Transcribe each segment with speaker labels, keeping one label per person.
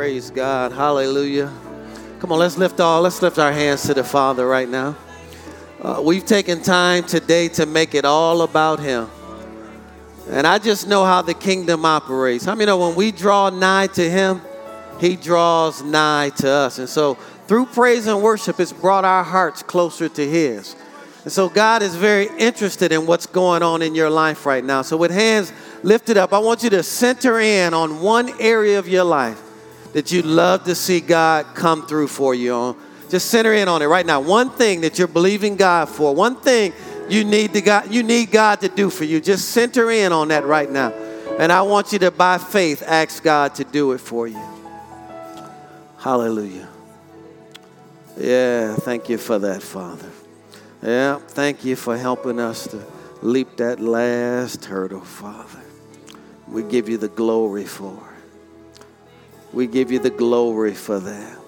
Speaker 1: Praise God. Hallelujah. Come on, let's lift all, let's lift our hands to the Father right now. Uh, we've taken time today to make it all about Him. And I just know how the kingdom operates. How I many know when we draw nigh to Him, He draws nigh to us. And so through praise and worship, it's brought our hearts closer to His. And so God is very interested in what's going on in your life right now. So with hands lifted up, I want you to center in on one area of your life that you'd love to see God come through for you on. Just center in on it right now. One thing that you're believing God for, one thing you need to God, you need God to do for you. Just center in on that right now. And I want you to by faith ask God to do it for you. Hallelujah. Yeah, thank you for that, Father. Yeah, thank you for helping us to leap that last hurdle, Father. We give you the glory for it. We give you the glory for that.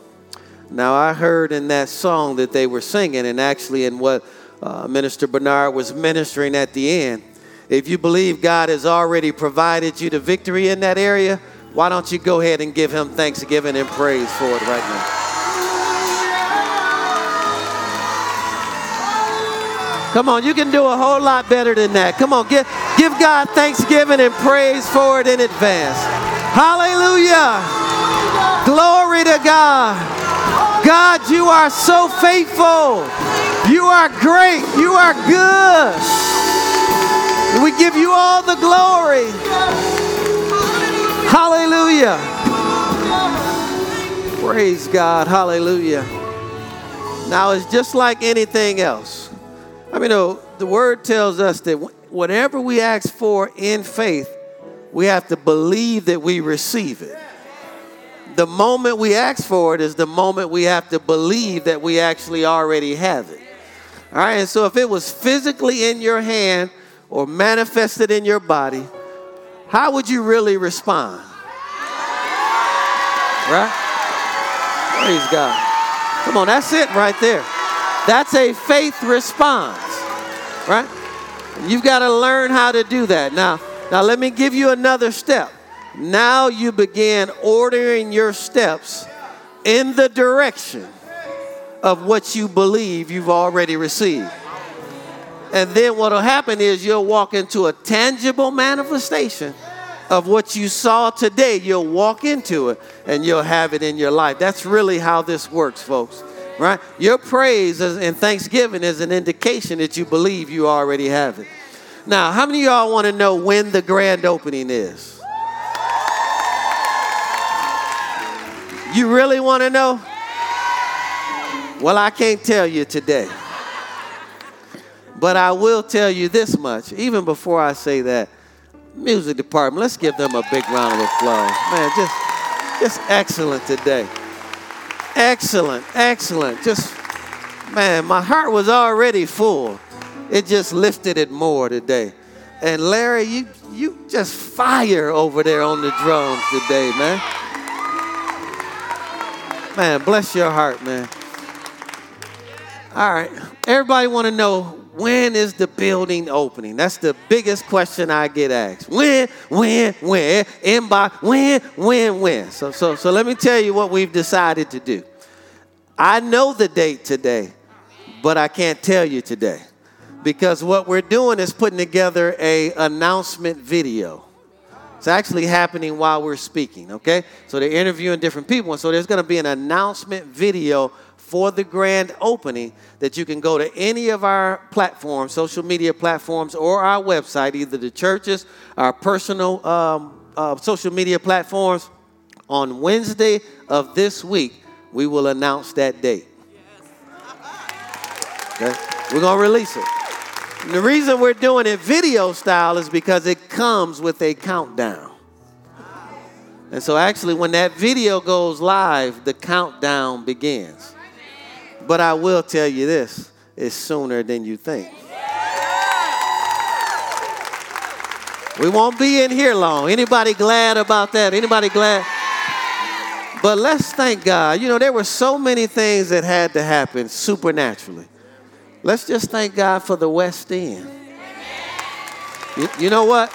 Speaker 1: Now, I heard in that song that they were singing, and actually in what uh, Minister Bernard was ministering at the end, if you believe God has already provided you the victory in that area, why don't you go ahead and give him thanksgiving and praise for it right now? Come on, you can do a whole lot better than that. Come on, give, give God thanksgiving and praise for it in advance. Hallelujah. Glory to God. God, you are so faithful. You are great. You are good. We give you all the glory. Hallelujah. Praise God. Hallelujah. Now, it's just like anything else. I mean, the word tells us that whatever we ask for in faith, we have to believe that we receive it. The moment we ask for it is the moment we have to believe that we actually already have it. All right, and so if it was physically in your hand or manifested in your body, how would you really respond? Right? Praise God. Come on, that's it right there. That's a faith response, right? You've got to learn how to do that. Now, now let me give you another step. Now you begin ordering your steps in the direction of what you believe you've already received. And then what will happen is you'll walk into a tangible manifestation of what you saw today. You'll walk into it and you'll have it in your life. That's really how this works, folks right? Your praise and thanksgiving is an indication that you believe you already have it. Now, how many of y'all want to know when the grand opening is? You really want to know? Well, I can't tell you today. But I will tell you this much, even before I say that. Music department, let's give them a big round of applause. Man, just, just excellent today. Excellent, excellent. Just, man, my heart was already full. It just lifted it more today. And Larry, you, you just fire over there on the drums today, man. Man, bless your heart, man. All right. Everybody want to know when is the building opening? That's the biggest question I get asked. When, when, when, inbox, when, when, when. So, so, so let me tell you what we've decided to do. I know the date today, but I can't tell you today because what we're doing is putting together a announcement video. It's actually happening while we're speaking, okay? So they're interviewing different people, and so there's going to be an announcement video for the grand opening that you can go to any of our platforms, social media platforms, or our website, either the churches, our personal um, uh, social media platforms. On Wednesday of this week, we will announce that date. Okay? We're going to release it. The reason we're doing it video style is because it comes with a countdown. And so, actually, when that video goes live, the countdown begins. But I will tell you this it's sooner than you think. We won't be in here long. Anybody glad about that? Anybody glad? But let's thank God. You know, there were so many things that had to happen supernaturally. Let's just thank God for the West End. You, you know what?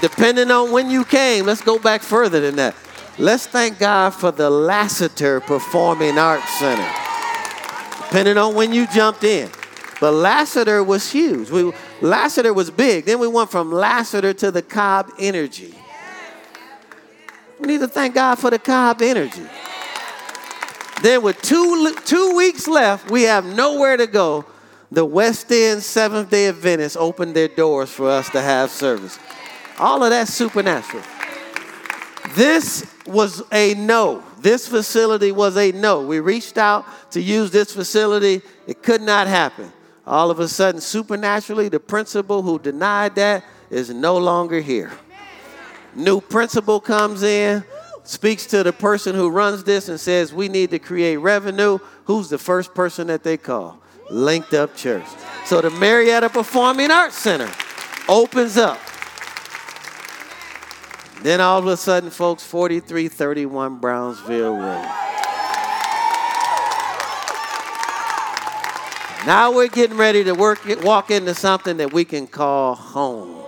Speaker 1: Depending on when you came, let's go back further than that. Let's thank God for the Lassiter Performing Arts Center. Depending on when you jumped in. But Lassiter was huge. We, Lassiter was big. Then we went from Lassiter to the Cobb Energy. We need to thank God for the Cobb Energy. Then, with two, two weeks left, we have nowhere to go. The West End Seventh day Adventists opened their doors for us to have service. All of that supernatural. This was a no. This facility was a no. We reached out to use this facility, it could not happen. All of a sudden, supernaturally, the principal who denied that is no longer here. New principal comes in, speaks to the person who runs this and says, We need to create revenue. Who's the first person that they call? Linked Up Church. So the Marietta Performing Arts Center opens up. Then all of a sudden, folks, 4331 Brownsville Road. Now we're getting ready to work, walk into something that we can call home.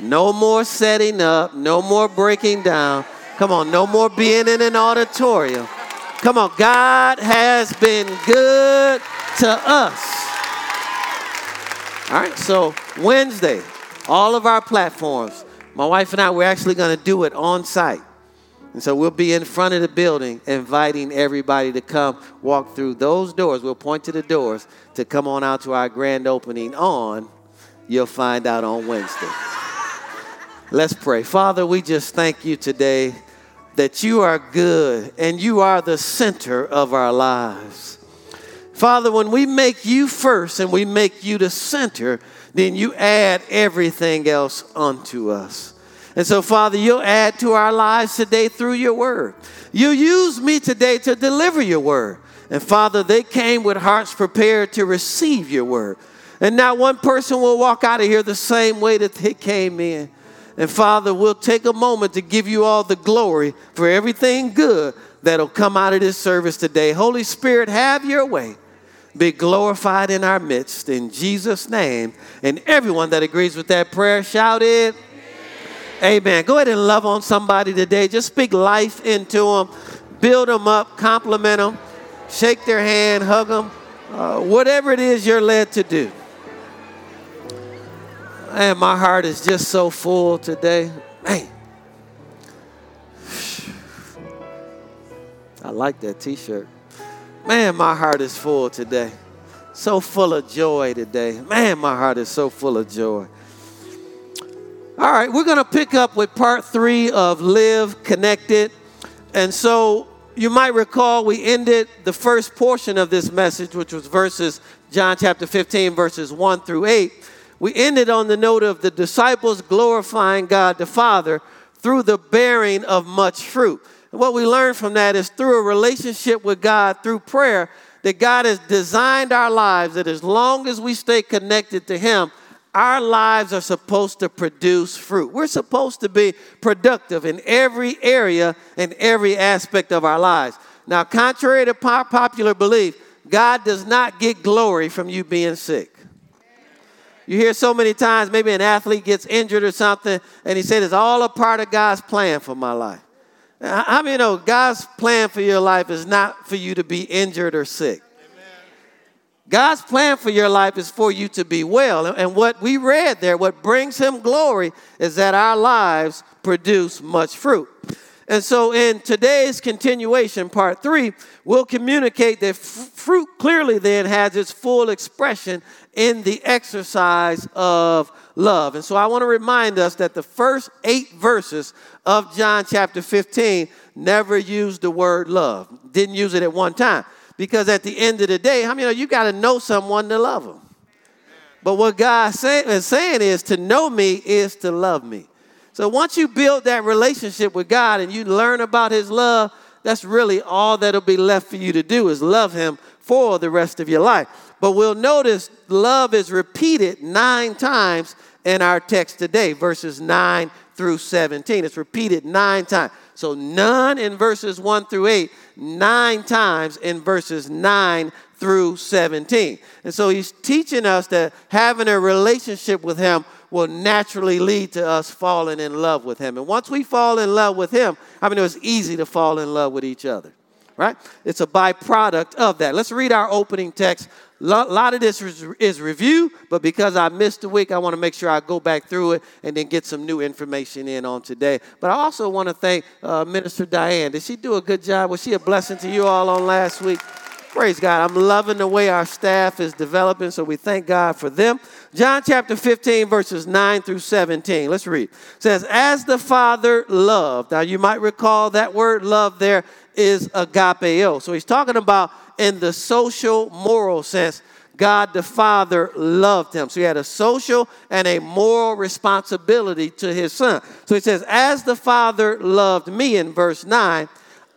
Speaker 1: No more setting up, no more breaking down. Come on, no more being in an auditorium. Come on, God has been good to us. All right, so Wednesday, all of our platforms, my wife and I, we're actually going to do it on site. And so we'll be in front of the building inviting everybody to come walk through those doors. We'll point to the doors to come on out to our grand opening on, you'll find out on Wednesday. Let's pray. Father, we just thank you today that you are good and you are the center of our lives. Father, when we make you first and we make you the center, then you add everything else unto us. And so, Father, you'll add to our lives today through your word. You use me today to deliver your word. And Father, they came with hearts prepared to receive your word. And now one person will walk out of here the same way that they came in. And Father, we'll take a moment to give you all the glory for everything good that'll come out of this service today. Holy Spirit, have your way be glorified in our midst in Jesus' name. And everyone that agrees with that prayer, shout it. Amen. Amen. Go ahead and love on somebody today. Just speak life into them, build them up, compliment them, shake their hand, hug them, uh, whatever it is you're led to do. And my heart is just so full today. Man. I like that t shirt. Man, my heart is full today. So full of joy today. Man, my heart is so full of joy. All right, we're going to pick up with part three of Live Connected. And so you might recall we ended the first portion of this message, which was verses, John chapter 15, verses 1 through 8. We ended on the note of the disciples glorifying God the Father through the bearing of much fruit. What we learn from that is through a relationship with God, through prayer, that God has designed our lives that as long as we stay connected to Him, our lives are supposed to produce fruit. We're supposed to be productive in every area and every aspect of our lives. Now, contrary to popular belief, God does not get glory from you being sick. You hear so many times, maybe an athlete gets injured or something, and he said, It's all a part of God's plan for my life. How many know God's plan for your life is not for you to be injured or sick? God's plan for your life is for you to be well. And what we read there, what brings him glory, is that our lives produce much fruit. And so, in today's continuation, part three, we'll communicate that f- fruit clearly then has its full expression in the exercise of love. And so, I want to remind us that the first eight verses of John chapter 15 never used the word love, didn't use it at one time. Because at the end of the day, how I many you know you got to know someone to love them? But what God say, is saying is to know me is to love me. So once you build that relationship with God and you learn about His love, that's really all that'll be left for you to do is love Him for the rest of your life. But we'll notice love is repeated nine times in our text today, verses 9 through 17. It's repeated nine times. So none in verses 1 through 8, nine times in verses 9 through 17. And so he's teaching us that having a relationship with him will naturally lead to us falling in love with Him. And once we fall in love with Him, I mean, it was easy to fall in love with each other, right? It's a byproduct of that. Let's read our opening text. A lot of this is review, but because I missed a week, I want to make sure I go back through it and then get some new information in on today. But I also want to thank uh, Minister Diane. Did she do a good job? Was she a blessing to you all on last week? Praise God. I'm loving the way our staff is developing, so we thank God for them. John chapter 15, verses 9 through 17. Let's read. It says, As the Father loved. Now, you might recall that word love there is agapeo. So he's talking about in the social, moral sense. God the Father loved him. So he had a social and a moral responsibility to his son. So he says, As the Father loved me in verse 9,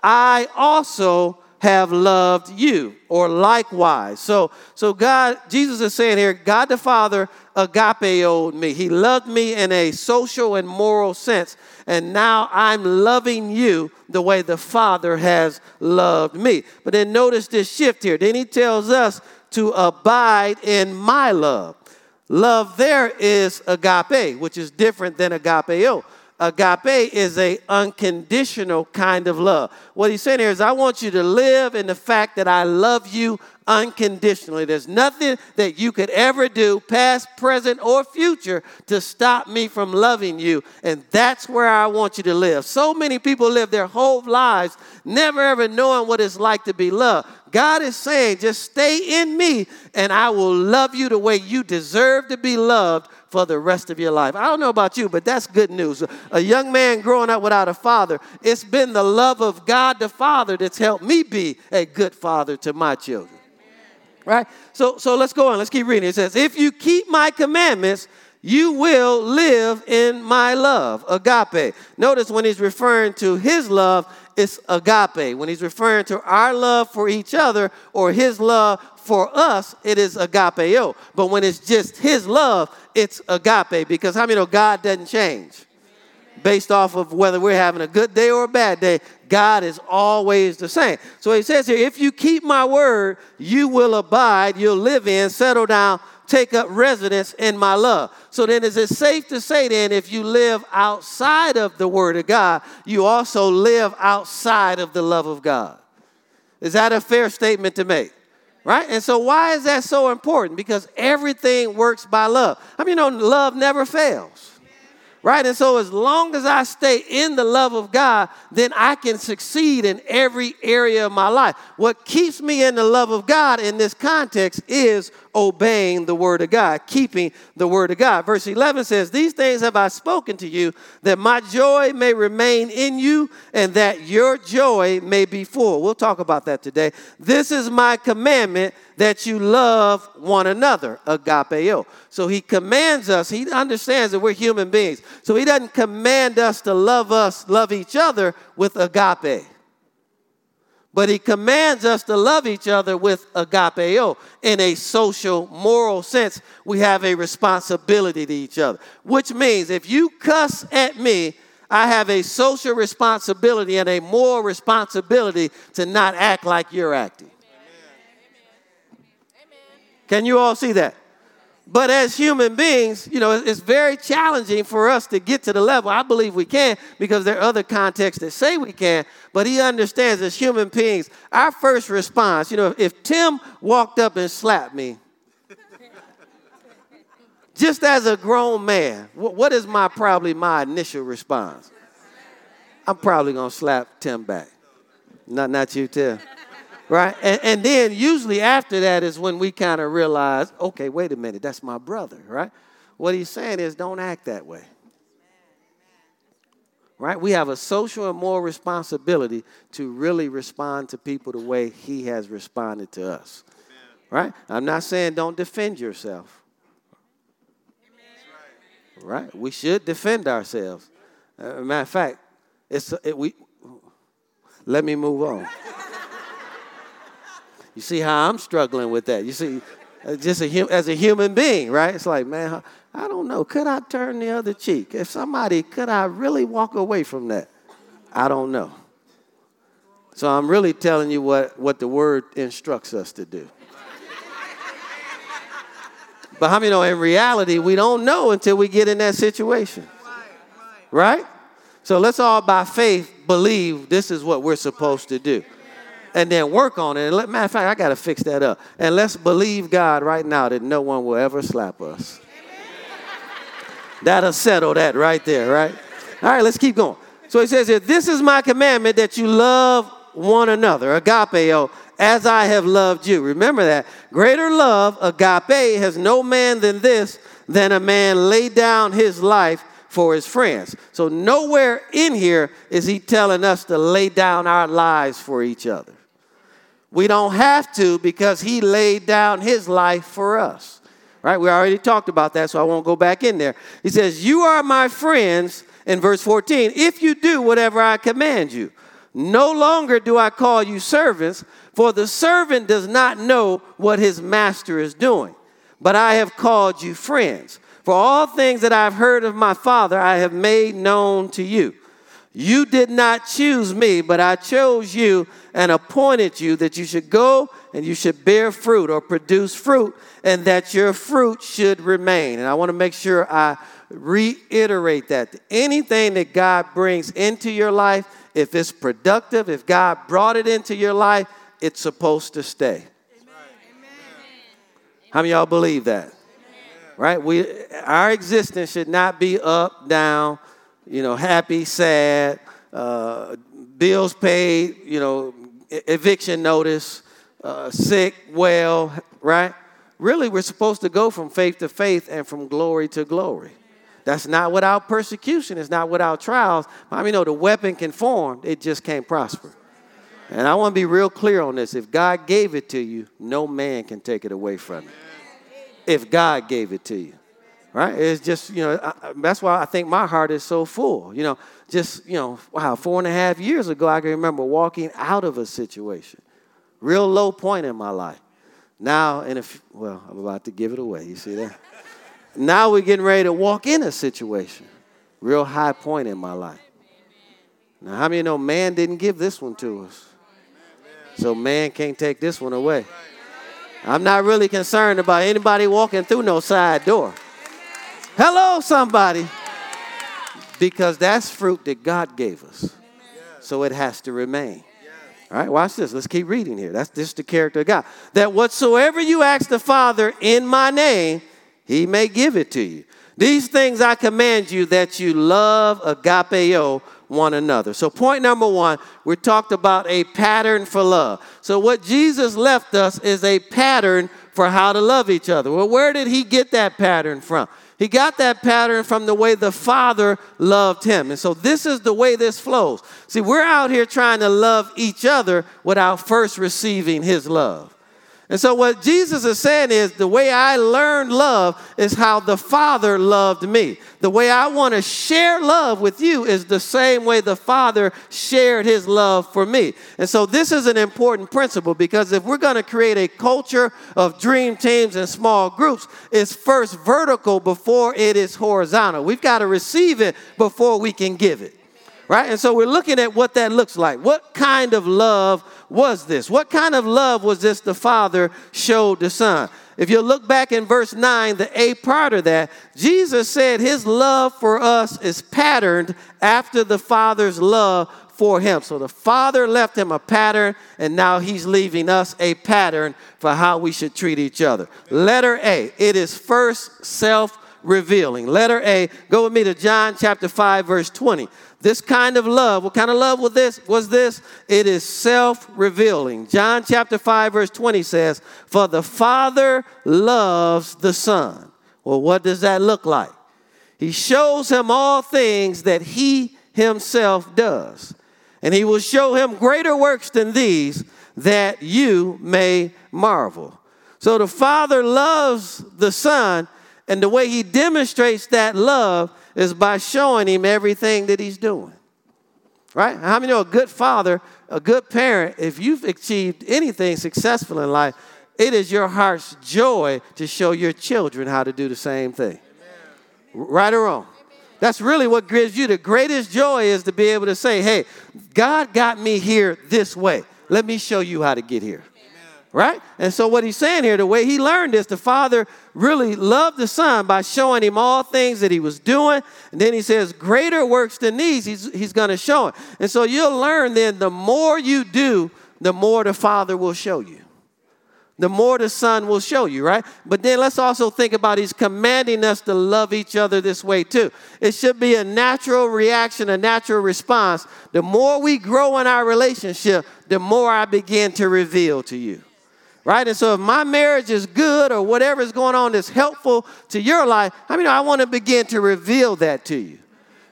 Speaker 1: I also have loved you, or likewise. So, so God, Jesus is saying here, God the Father agapeoed me. He loved me in a social and moral sense. And now I'm loving you the way the Father has loved me. But then notice this shift here. Then he tells us to abide in my love. Love there is agape, which is different than agapeo agape is a unconditional kind of love. What he's saying here is, I want you to live in the fact that I love you unconditionally. There's nothing that you could ever do, past, present, or future, to stop me from loving you. And that's where I want you to live. So many people live their whole lives never ever knowing what it's like to be loved. God is saying, just stay in me, and I will love you the way you deserve to be loved for the rest of your life. I don't know about you, but that's good news. A young man growing up without a father, it's been the love of God the Father that's helped me be a good father to my children. Right? So, so let's go on. Let's keep reading. It says, If you keep my commandments, you will live in my love, agape. Notice when he's referring to his love, it's agape. When he's referring to our love for each other or his love for us, it is agapeo. But when it's just his love, it's agape because how many know God doesn't change? Based off of whether we're having a good day or a bad day, God is always the same. So he says here, if you keep my word, you will abide, you'll live in, settle down, take up residence in my love. So then, is it safe to say then, if you live outside of the word of God, you also live outside of the love of God? Is that a fair statement to make? Right? And so, why is that so important? Because everything works by love. I mean, you know, love never fails right? And so, as long as I stay in the love of God, then I can succeed in every area of my life. What keeps me in the love of God in this context is obeying the word of God, keeping the word of God. Verse 11 says, These things have I spoken to you, that my joy may remain in you, and that your joy may be full. We'll talk about that today. This is my commandment that you love one another, agapeo. So he commands us, he understands that we're human beings. So he doesn't command us to love us, love each other with agape. But he commands us to love each other with agapeo. In a social, moral sense, we have a responsibility to each other. Which means if you cuss at me, I have a social responsibility and a moral responsibility to not act like you're acting. Can you all see that? But as human beings, you know, it's very challenging for us to get to the level. I believe we can because there are other contexts that say we can. But he understands as human beings, our first response, you know, if Tim walked up and slapped me, just as a grown man, what is my probably my initial response? I'm probably gonna slap Tim back. Not not you, Tim right? And, and then usually after that is when we kind of realize, okay, wait a minute, that's my brother, right? What he's saying is don't act that way. Right? We have a social and moral responsibility to really respond to people the way he has responded to us. Right? I'm not saying don't defend yourself. Right? We should defend ourselves. Uh, matter of fact, it's it, we. Let me move on. You see how I'm struggling with that. You see, uh, just a, as a human being, right? It's like, man, I don't know. Could I turn the other cheek? If somebody, could I really walk away from that? I don't know. So I'm really telling you what, what the word instructs us to do. But how many know in reality, we don't know until we get in that situation? Right? So let's all by faith believe this is what we're supposed to do. And then work on it. And let, matter of fact, I got to fix that up. And let's believe God right now that no one will ever slap us. That'll settle that right there, right? All right, let's keep going. So he says here, This is my commandment that you love one another, agapeo, as I have loved you. Remember that. Greater love, agape, has no man than this, than a man lay down his life for his friends. So nowhere in here is he telling us to lay down our lives for each other. We don't have to because he laid down his life for us. Right? We already talked about that, so I won't go back in there. He says, You are my friends in verse 14 if you do whatever I command you. No longer do I call you servants, for the servant does not know what his master is doing. But I have called you friends. For all things that I've heard of my Father, I have made known to you. You did not choose me, but I chose you and appointed you that you should go and you should bear fruit or produce fruit, and that your fruit should remain. And I want to make sure I reiterate that. Anything that God brings into your life, if it's productive, if God brought it into your life, it's supposed to stay. Amen. How many of y'all believe that? Amen. Right? We our existence should not be up, down, you know, happy, sad, uh, bills paid, you know, eviction notice, uh, sick, well, right? Really, we're supposed to go from faith to faith and from glory to glory. That's not without persecution. It's not without trials. I mean, no, the weapon can form, it just can't prosper. And I want to be real clear on this. If God gave it to you, no man can take it away from you. If God gave it to you, right? It's just, you know, I, that's why I think my heart is so full. You know, just, you know, wow, four and a half years ago, I can remember walking out of a situation, real low point in my life. Now, and if, well, I'm about to give it away. You see that? Now we're getting ready to walk in a situation. Real high point in my life. Now, how many know man didn't give this one to us? So man can't take this one away. I'm not really concerned about anybody walking through no side door. Hello, somebody. Because that's fruit that God gave us. So it has to remain. All right, watch this. Let's keep reading here. That's just the character of God. That whatsoever you ask the Father in my name, he may give it to you. These things I command you that you love agapeo one another. So, point number one, we talked about a pattern for love. So, what Jesus left us is a pattern for how to love each other. Well, where did he get that pattern from? He got that pattern from the way the Father loved him. And so, this is the way this flows. See, we're out here trying to love each other without first receiving his love. And so, what Jesus is saying is the way I learned love is how the Father loved me. The way I want to share love with you is the same way the Father shared his love for me. And so, this is an important principle because if we're going to create a culture of dream teams and small groups, it's first vertical before it is horizontal. We've got to receive it before we can give it. Right? And so, we're looking at what that looks like. What kind of love was this? What kind of love was this the Father showed the Son? If you look back in verse 9, the A part of that, Jesus said his love for us is patterned after the Father's love for him. So the Father left him a pattern, and now he's leaving us a pattern for how we should treat each other. Letter A, it is first self revealing. Letter A, go with me to John chapter 5, verse 20. This kind of love, what kind of love was this? Was this? It is self-revealing. John chapter 5 verse 20 says, "For the Father loves the Son." Well, what does that look like? He shows him all things that he himself does. And he will show him greater works than these that you may marvel. So the Father loves the Son, and the way he demonstrates that love is by showing him everything that he's doing. Right? How many know a good father, a good parent, if you've achieved anything successful in life, it is your heart's joy to show your children how to do the same thing. Amen. Right or wrong? That's really what gives you the greatest joy is to be able to say, hey, God got me here this way. Let me show you how to get here. Right? And so, what he's saying here, the way he learned this, the father really loved the son by showing him all things that he was doing. And then he says, Greater works than these, he's, he's going to show it. And so, you'll learn then the more you do, the more the father will show you the more the Son will show you, right? But then let's also think about He's commanding us to love each other this way too. It should be a natural reaction, a natural response. The more we grow in our relationship, the more I begin to reveal to you. Right? And so if my marriage is good or whatever is going on that's helpful to your life, I mean, I want to begin to reveal that to you.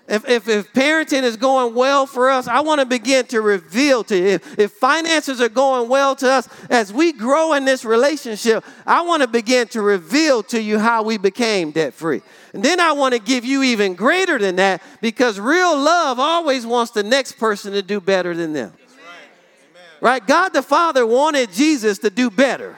Speaker 1: If, if, if, parenting is going well for us, I want to begin to reveal to you. If, if finances are going well to us, as we grow in this relationship, I want to begin to reveal to you how we became debt free. And then I want to give you even greater than that because real love always wants the next person to do better than them. Right. God the Father wanted Jesus to do better,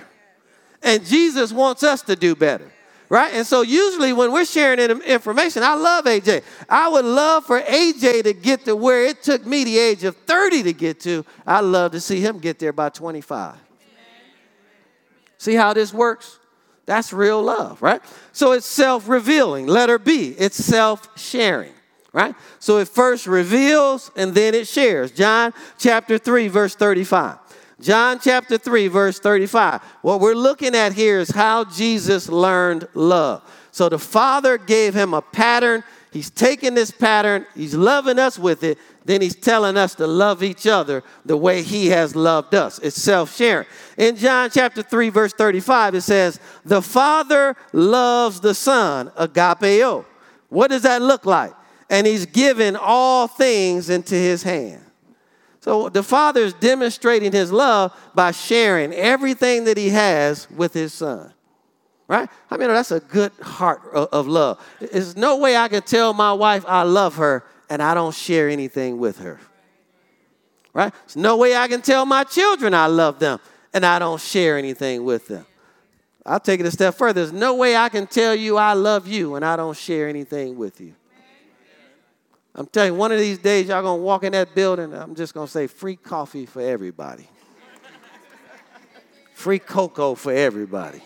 Speaker 1: and Jesus wants us to do better right? And so usually when we're sharing information, I love AJ. I would love for AJ to get to where it took me the age of 30 to get to. I love to see him get there by 25. See how this works? That's real love, right? So it's self revealing. Letter B, it's self sharing, right? So it first reveals and then it shares. John chapter 3, verse 35. John chapter 3, verse 35. What we're looking at here is how Jesus learned love. So the Father gave him a pattern. He's taking this pattern, he's loving us with it. Then he's telling us to love each other the way he has loved us. It's self sharing. In John chapter 3, verse 35, it says, The Father loves the Son, agapeo. What does that look like? And he's given all things into his hand. So the Father is demonstrating his love by sharing everything that he has with his son. Right? I mean, that's a good heart of love. There's no way I can tell my wife I love her and I don't share anything with her. Right? There's no way I can tell my children I love them and I don't share anything with them. I'll take it a step further. There's no way I can tell you I love you and I don't share anything with you. I'm telling you, one of these days, y'all gonna walk in that building. I'm just gonna say free coffee for everybody, free cocoa for everybody.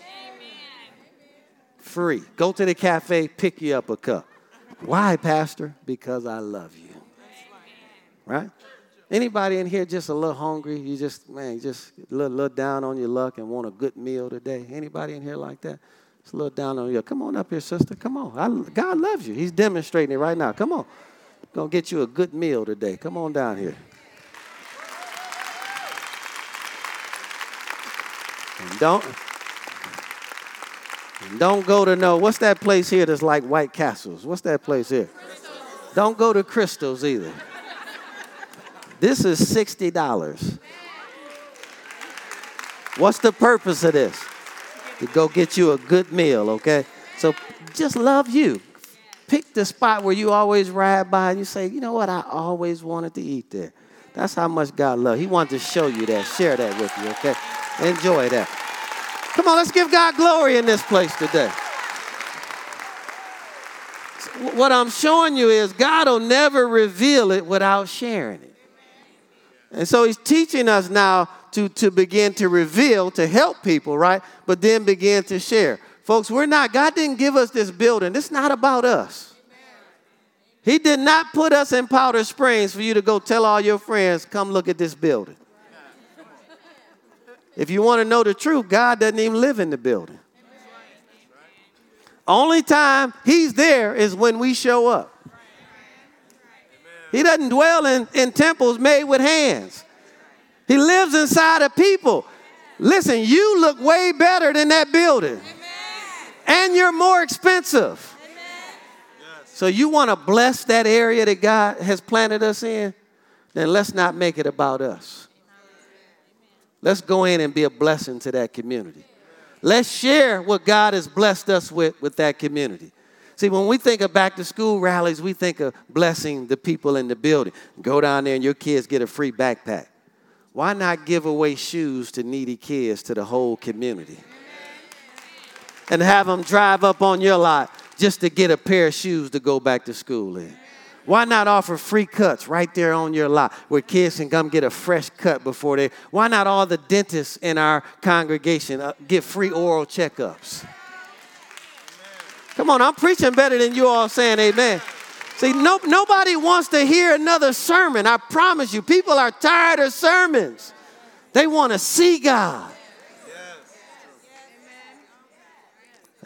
Speaker 1: Free. Go to the cafe, pick you up a cup. Why, Pastor? Because I love you. Right? Anybody in here just a little hungry? You just, man, just a little, little down on your luck and want a good meal today? Anybody in here like that? It's a little down on you. Come on up here, sister. Come on. I, God loves you. He's demonstrating it right now. Come on. Gonna get you a good meal today. Come on down here. And don't and don't go to no what's that place here that's like White Castles? What's that place here? Don't go to Krystals either. This is sixty dollars. What's the purpose of this? To go get you a good meal, okay? So just love you pick the spot where you always ride by and you say, you know what, I always wanted to eat there. That's how much God loves. He wanted to show you that, share that with you, okay? Enjoy that. Come on, let's give God glory in this place today. What I'm showing you is God will never reveal it without sharing it. And so he's teaching us now to, to begin to reveal, to help people, right? But then begin to share. Folks, we're not, God didn't give us this building. It's not about us. He did not put us in Powder Springs for you to go tell all your friends, come look at this building. If you want to know the truth, God doesn't even live in the building. Only time He's there is when we show up. He doesn't dwell in, in temples made with hands. He lives inside of people. Listen, you look way better than that building and you're more expensive. So you want to bless that area that God has planted us in? Then let's not make it about us. Let's go in and be a blessing to that community. Let's share what God has blessed us with with that community. See, when we think of back to school rallies, we think of blessing the people in the building. Go down there and your kids get a free backpack. Why not give away shoes to needy kids to the whole community? And have them drive up on your lot just to get a pair of shoes to go back to school in. Why not offer free cuts right there on your lot where kids can come get a fresh cut before they? Why not all the dentists in our congregation uh, get free oral checkups? Come on, I'm preaching better than you all saying amen. See, no, nobody wants to hear another sermon. I promise you, people are tired of sermons. They want to see God.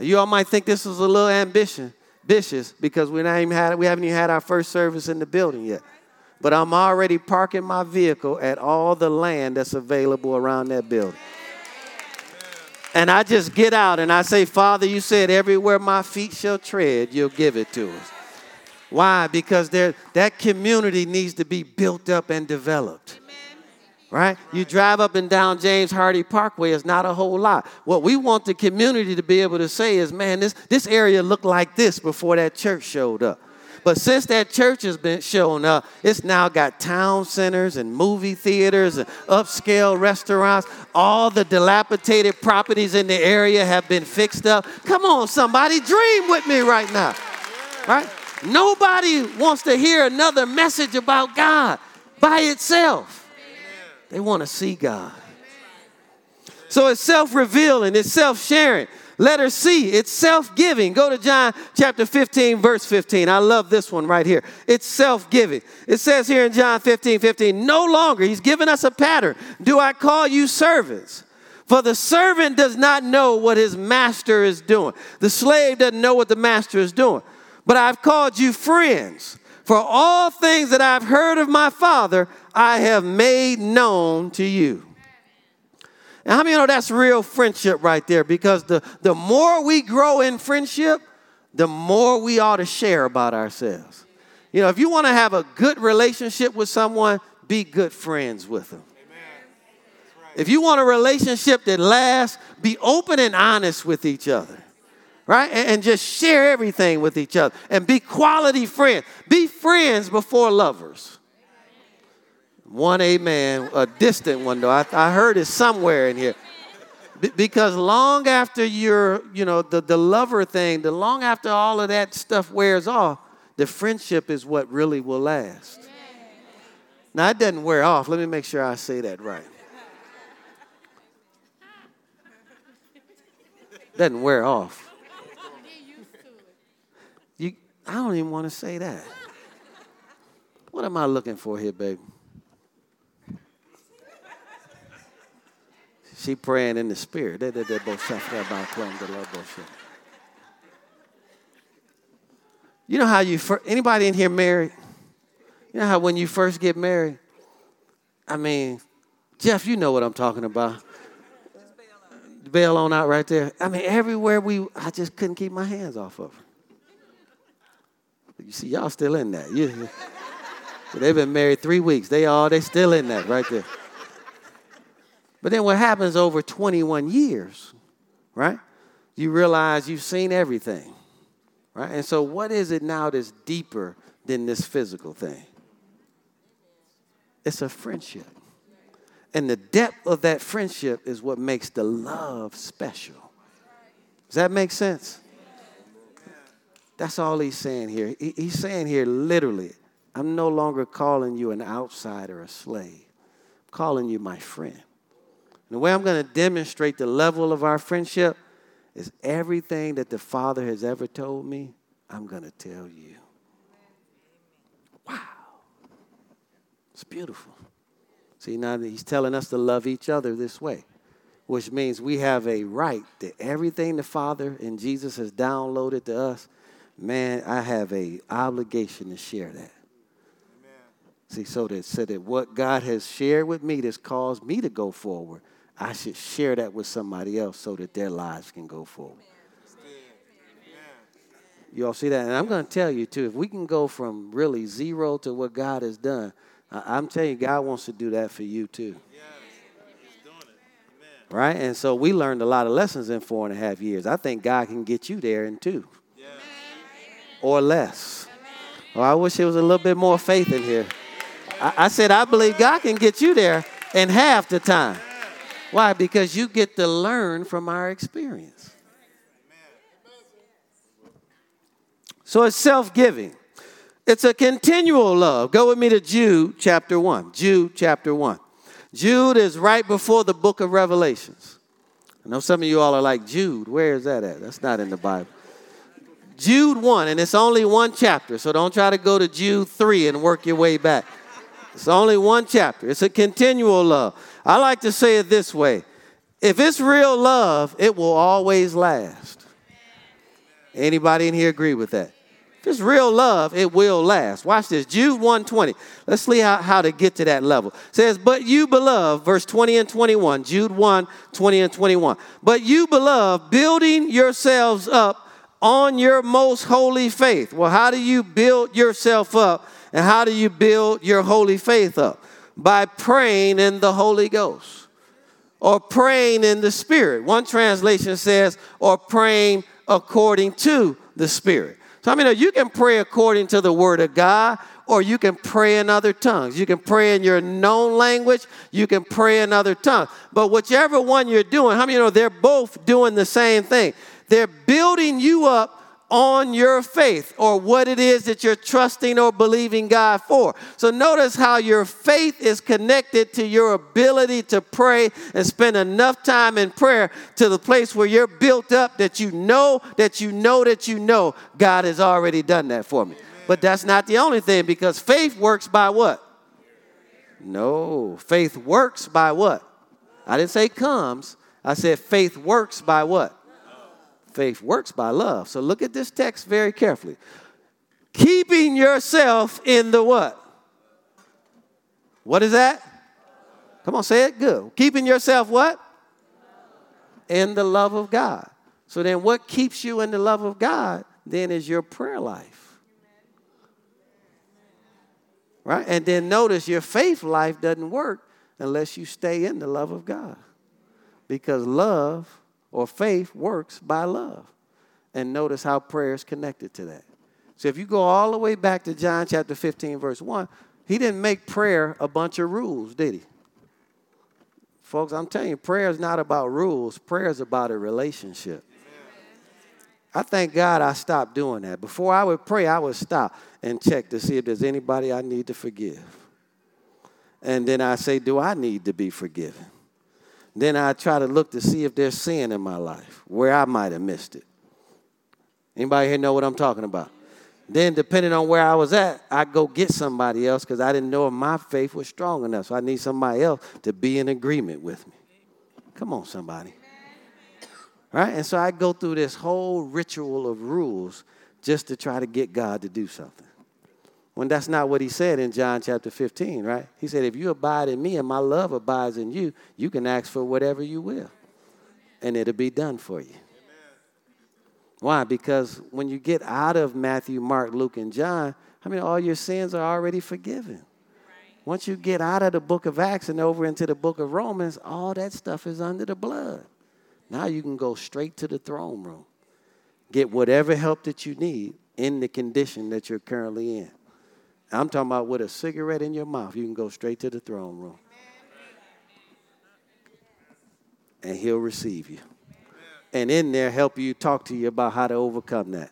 Speaker 1: You all might think this is a little ambition, ambitious because we, not even had, we haven't even had our first service in the building yet. But I'm already parking my vehicle at all the land that's available around that building. And I just get out and I say, Father, you said everywhere my feet shall tread, you'll give it to us. Why? Because there, that community needs to be built up and developed right? You drive up and down James Hardy Parkway, it's not a whole lot. What we want the community to be able to say is, man, this, this area looked like this before that church showed up. But since that church has been showing up, it's now got town centers and movie theaters and upscale restaurants. All the dilapidated properties in the area have been fixed up. Come on, somebody, dream with me right now. Right? Nobody wants to hear another message about God by itself. They want to see God. So it's self revealing, it's self sharing. Letter C, it's self giving. Go to John chapter 15, verse 15. I love this one right here. It's self giving. It says here in John 15, 15, no longer, he's given us a pattern. Do I call you servants? For the servant does not know what his master is doing, the slave doesn't know what the master is doing. But I've called you friends. For all things that I've heard of my Father, I have made known to you. And how many you know that's real friendship right there? Because the, the more we grow in friendship, the more we ought to share about ourselves. You know, if you want to have a good relationship with someone, be good friends with them. If you want a relationship that lasts, be open and honest with each other right? And, and, just share everything with each other and be quality friends. Be friends before lovers. One amen, a distant one though. I, I heard it somewhere in here. because long after you're, you know, the, the lover thing, the long after all of that stuff wears off, the friendship is what really will last. Now, it doesn't wear off. Let me make sure I say that right. Doesn't wear off. You, I don't even want to say that. What am I looking for here, baby? She praying in the spirit. They did that bullshit. You know how you first, anybody in here married? You know how when you first get married? I mean, Jeff, you know what I'm talking about. Bail on out right there. I mean, everywhere we, I just couldn't keep my hands off of her. You see, y'all still in that. They've been married three weeks. They all, they still in that right there. But then what happens over 21 years, right? You realize you've seen everything, right? And so, what is it now that's deeper than this physical thing? It's a friendship. And the depth of that friendship is what makes the love special. Does that make sense? That's all he's saying here. He's saying here literally, I'm no longer calling you an outsider, or a slave. I'm calling you my friend. And the way I'm going to demonstrate the level of our friendship is everything that the Father has ever told me, I'm going to tell you. Wow. It's beautiful. See, now he's telling us to love each other this way, which means we have a right that everything the Father and Jesus has downloaded to us, man, I have a obligation to share that. See, so that, so that what God has shared with me that's caused me to go forward, I should share that with somebody else so that their lives can go forward. You all see that? And I'm going to tell you too, if we can go from really zero to what God has done, I'm telling you, God wants to do that for you too. Right? And so we learned a lot of lessons in four and a half years. I think God can get you there in two or less. Well, I wish there was a little bit more faith in here. I, I said, I believe God can get you there in half the time. Why? Because you get to learn from our experience. So it's self giving. It's a continual love. Go with me to Jude chapter 1. Jude chapter 1. Jude is right before the book of Revelations. I know some of you all are like, Jude, where is that at? That's not in the Bible. Jude 1, and it's only one chapter, so don't try to go to Jude 3 and work your way back. It's only one chapter. It's a continual love. I like to say it this way if it's real love, it will always last. Anybody in here agree with that? If it's real love, it will last. Watch this. Jude 120. Let's see how, how to get to that level. It says, But you beloved, verse 20 and 21. Jude 1, 20 and 21. But you beloved, building yourselves up on your most holy faith. Well, how do you build yourself up and how do you build your holy faith up? By praying in the Holy Ghost or praying in the Spirit. One translation says, or praying according to the Spirit. So I mean, you can pray according to the word of God, or you can pray in other tongues. You can pray in your known language, you can pray in other tongues. But whichever one you're doing, how many you know they're both doing the same thing? They're building you up on your faith or what it is that you're trusting or believing God for. So notice how your faith is connected to your ability to pray and spend enough time in prayer to the place where you're built up that you know that you know that you know God has already done that for me. But that's not the only thing because faith works by what? No, faith works by what? I didn't say comes. I said faith works by what? Faith works by love. So look at this text very carefully. Keeping yourself in the what? What is that? Come on, say it good. Keeping yourself what? In the love of God. So then what keeps you in the love of God then is your prayer life. Right? And then notice your faith life doesn't work unless you stay in the love of God. Because love or faith works by love. And notice how prayer is connected to that. So if you go all the way back to John chapter 15, verse 1, he didn't make prayer a bunch of rules, did he? Folks, I'm telling you, prayer is not about rules, prayer is about a relationship. I thank God I stopped doing that. Before I would pray, I would stop and check to see if there's anybody I need to forgive. And then I say, Do I need to be forgiven? Then I try to look to see if there's sin in my life where I might have missed it. Anybody here know what I'm talking about? Then, depending on where I was at, I go get somebody else because I didn't know if my faith was strong enough. So I need somebody else to be in agreement with me. Come on, somebody. Right? And so I go through this whole ritual of rules just to try to get God to do something when that's not what he said in John chapter 15, right? He said, If you abide in me and my love abides in you, you can ask for whatever you will, and it'll be done for you. Why? Because when you get out of Matthew, Mark, Luke, and John, I mean, all your sins are already forgiven. Once you get out of the book of Acts and over into the book of Romans, all that stuff is under the blood. Now you can go straight to the throne room, get whatever help that you need in the condition that you're currently in. I'm talking about with a cigarette in your mouth, you can go straight to the throne room. And he'll receive you. And in there, help you talk to you about how to overcome that.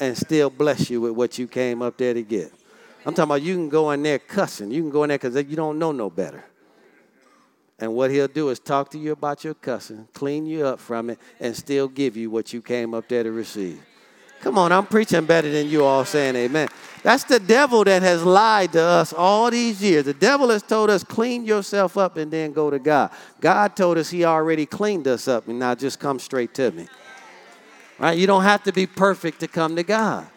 Speaker 1: And still bless you with what you came up there to get. I'm talking about you can go in there cussing. You can go in there because you don't know no better. And what he'll do is talk to you about your cussing, clean you up from it, and still give you what you came up there to receive. Come on, I'm preaching better than you all saying amen. That's the devil that has lied to us all these years. The devil has told us, clean yourself up and then go to God. God told us he already cleaned us up and now just come straight to me. Right? You don't have to be perfect to come to God.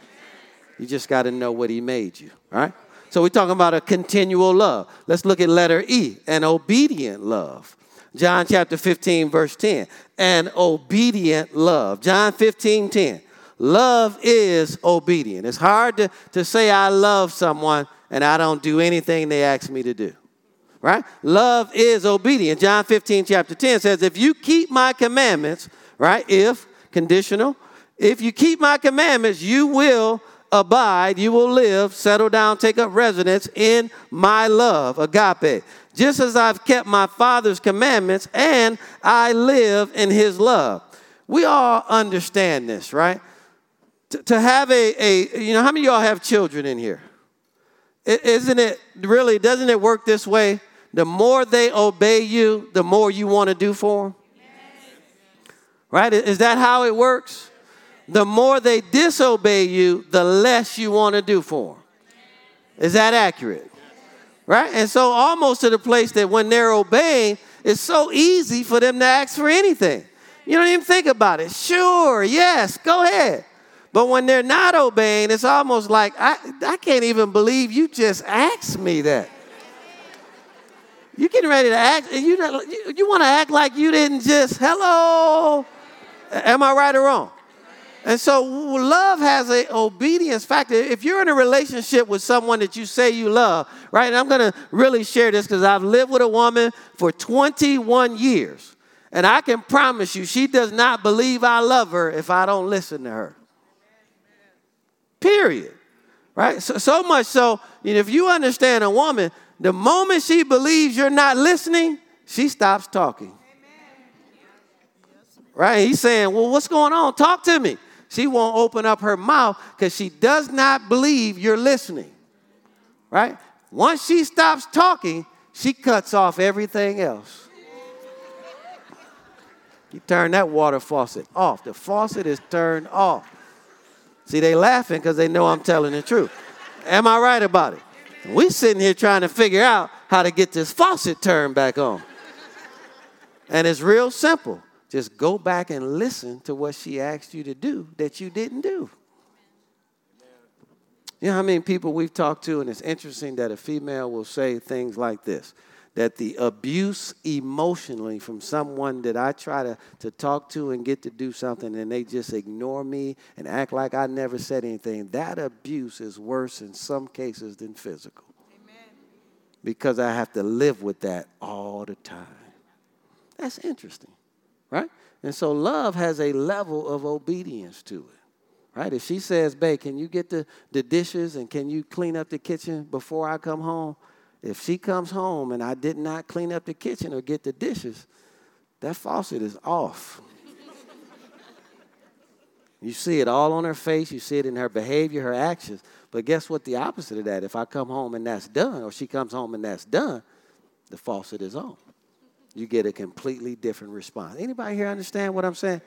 Speaker 1: You just got to know what he made you. Right? So we're talking about a continual love. Let's look at letter E, an obedient love. John chapter 15, verse 10. An obedient love. John 15, 10. Love is obedient. It's hard to, to say I love someone and I don't do anything they ask me to do. Right? Love is obedient. John 15, chapter 10 says, If you keep my commandments, right? If, conditional, if you keep my commandments, you will abide, you will live, settle down, take up residence in my love, agape. Just as I've kept my Father's commandments and I live in his love. We all understand this, right? To, to have a, a, you know, how many y'all have children in here? Isn't it really, doesn't it work this way? The more they obey you, the more you want to do for them. Right? Is that how it works? The more they disobey you, the less you want to do for them. Is that accurate? Right? And so, almost to the place that when they're obeying, it's so easy for them to ask for anything. You don't even think about it. Sure, yes, go ahead. But when they're not obeying, it's almost like, I, I can't even believe you just asked me that. You're getting ready to act, and you, you, you want to act like you didn't just, hello. Am I right or wrong? And so love has an obedience factor. If you're in a relationship with someone that you say you love, right? And I'm going to really share this because I've lived with a woman for 21 years. And I can promise you, she does not believe I love her if I don't listen to her. Period. Right? So, so much so, you know, if you understand a woman, the moment she believes you're not listening, she stops talking. Right? He's saying, Well, what's going on? Talk to me. She won't open up her mouth because she does not believe you're listening. Right? Once she stops talking, she cuts off everything else. You turn that water faucet off. The faucet is turned off. See, they laughing because they know I'm telling the truth. Am I right about it? We sitting here trying to figure out how to get this faucet turned back on. And it's real simple. Just go back and listen to what she asked you to do that you didn't do. You know how many people we've talked to, and it's interesting that a female will say things like this that the abuse emotionally from someone that I try to, to talk to and get to do something and they just ignore me and act like I never said anything, that abuse is worse in some cases than physical. Amen. Because I have to live with that all the time. That's interesting, right? And so love has a level of obedience to it, right? If she says, babe, can you get the, the dishes and can you clean up the kitchen before I come home? If she comes home and I did not clean up the kitchen or get the dishes, that faucet is off. you see it all on her face, you see it in her behavior, her actions. But guess what the opposite of that? If I come home and that's done, or she comes home and that's done, the faucet is on. You get a completely different response. Anybody here understand what I'm saying?